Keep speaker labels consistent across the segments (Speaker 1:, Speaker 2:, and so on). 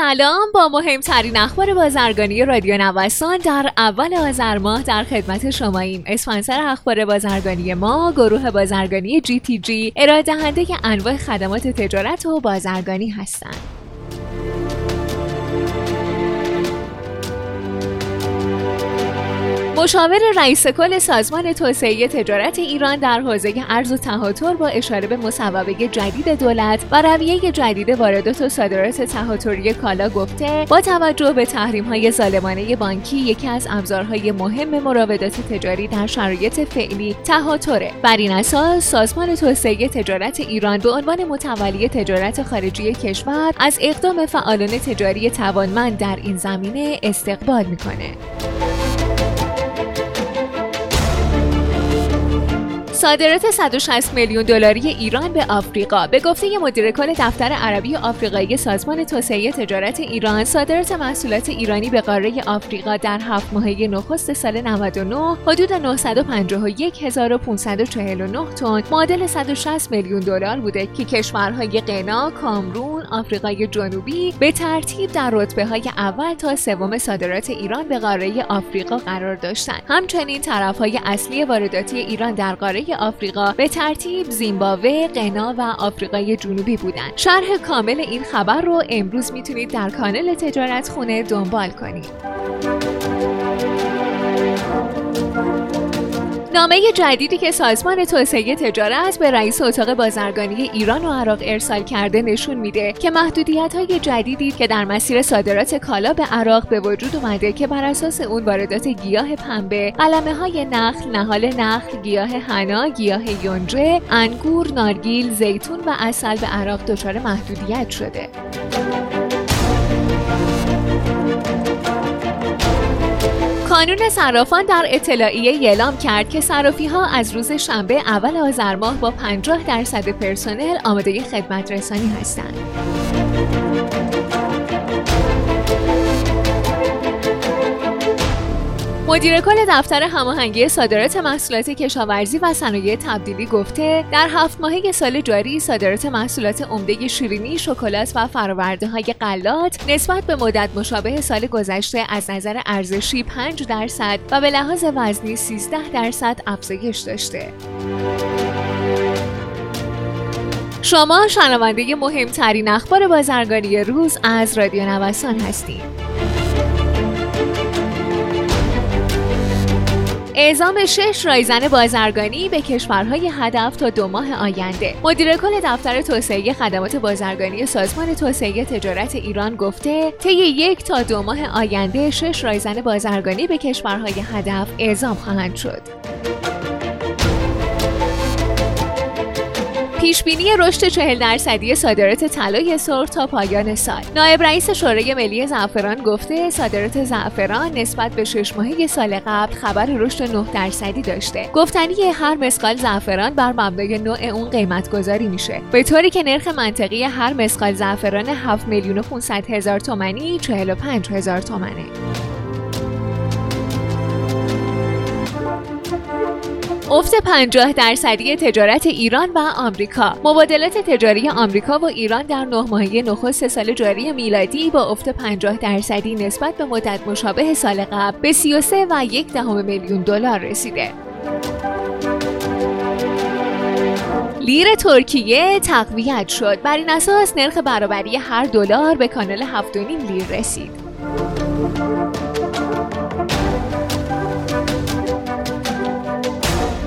Speaker 1: سلام با مهمترین اخبار بازرگانی رادیو نوسان در اول آذر ماه در خدمت شماییم. اسپانسر اخبار بازرگانی ما گروه بازرگانی جی تی جی ارائه دهنده انواع خدمات تجارت و بازرگانی هستند. مشاور رئیس کل سازمان توسعه تجارت ایران در حوزه ارز و تهاتر با اشاره به مصوبه جدید دولت و رویه جدید واردات و صادرات تهاتری کالا گفته با توجه به تحریم های ظالمانه بانکی یکی از ابزارهای مهم مراودات تجاری در شرایط فعلی تهاتره. بر این اساس سازمان توسعه تجارت ایران به عنوان متولی تجارت خارجی کشور از اقدام فعالان تجاری توانمند در این زمینه استقبال می‌کنه. صادرات 160 میلیون دلاری ایران به آفریقا به گفته مدیر کل دفتر عربی آفریقایی سازمان توسعه تجارت ایران صادرات محصولات ایرانی به قاره آفریقا در هفت ماهه نخست سال 99 حدود 951549 تن معادل 160 میلیون دلار بوده که کشورهای غنا، کامرون، آفریقای جنوبی به ترتیب در رتبه های اول تا سوم صادرات ایران به قاره آفریقا قرار داشتند. همچنین طرفهای اصلی وارداتی ایران در قاره آفریقا به ترتیب زیمبابوه، غنا و آفریقای جنوبی بودند. شرح کامل این خبر رو امروز می‌تونید در کانال تجارت خونه دنبال کنید. نامه جدیدی که سازمان توسعه تجارت به رئیس اتاق بازرگانی ایران و عراق ارسال کرده نشون میده که محدودیت های جدیدی که در مسیر صادرات کالا به عراق به وجود اومده که بر اساس اون واردات گیاه پنبه، قلمه های نخل، نهال نخل، گیاه حنا، گیاه یونجه، انگور، نارگیل، زیتون و اصل به عراق دچار محدودیت شده. کانون صرافان در اطلاعیه اعلام کرد که صرافی ها از روز شنبه اول آذر ماه با 50 درصد پرسنل آماده خدمت رسانی هستند. مدیر کل دفتر هماهنگی صادرات محصولات کشاورزی و صنایع تبدیلی گفته در هفت ماهه سال جاری صادرات محصولات عمده شیرینی، شکلات و فرآورده های غلات نسبت به مدت مشابه سال گذشته از نظر ارزشی 5 درصد و به لحاظ وزنی 13 درصد افزایش داشته. شما شنونده مهمترین اخبار بازرگانی روز از رادیو نوسان هستید. اعزام شش رایزن بازرگانی به کشورهای هدف تا دو ماه آینده. مدیر کل دفتر توسعه خدمات بازرگانی سازمان توسعه تجارت ایران گفته طی یک تا دو ماه آینده شش رایزن بازرگانی به کشورهای هدف اعزام خواهند شد. پیشبینی رشد 40 درصدی صادرات طلای سرخ تا پایان سال. نایب رئیس شورای ملی زعفران گفته صادرات زعفران نسبت به شش ماهه سال قبل خبر رشد 9 درصدی داشته. گفتنی هر مسقال زعفران بر مبنای نوع اون قیمت گذاری میشه. به طوری که نرخ منطقی هر مسقال زعفران 7 میلیون و 500 هزار تومانی 45 هزار تومنه افت 50 درصدی تجارت ایران و آمریکا. مبادلات تجاری آمریکا و ایران در نه ماهه نخست سال جاری میلادی با افت 50 درصدی نسبت به مدت مشابه سال قبل به 33 و یک دهم میلیون دلار رسیده. لیر ترکیه تقویت شد. بر این اساس نرخ برابری هر دلار به کانال 7.5 لیر رسید.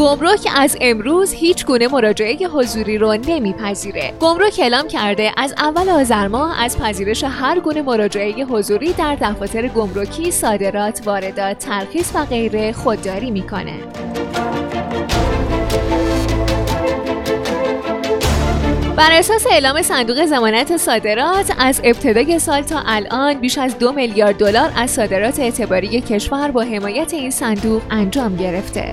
Speaker 1: گمرک از امروز هیچ گونه مراجعه حضوری رو نمیپذیره. گمرک اعلام کرده از اول آذر ماه از پذیرش هر گونه مراجعه حضوری در دفاتر گمرکی، صادرات، واردات، ترخیص و غیره خودداری می‌کنه. بر اساس اعلام صندوق زمانت صادرات از ابتدای سال تا الان بیش از دو میلیارد دلار از صادرات اعتباری کشور با حمایت این صندوق انجام گرفته.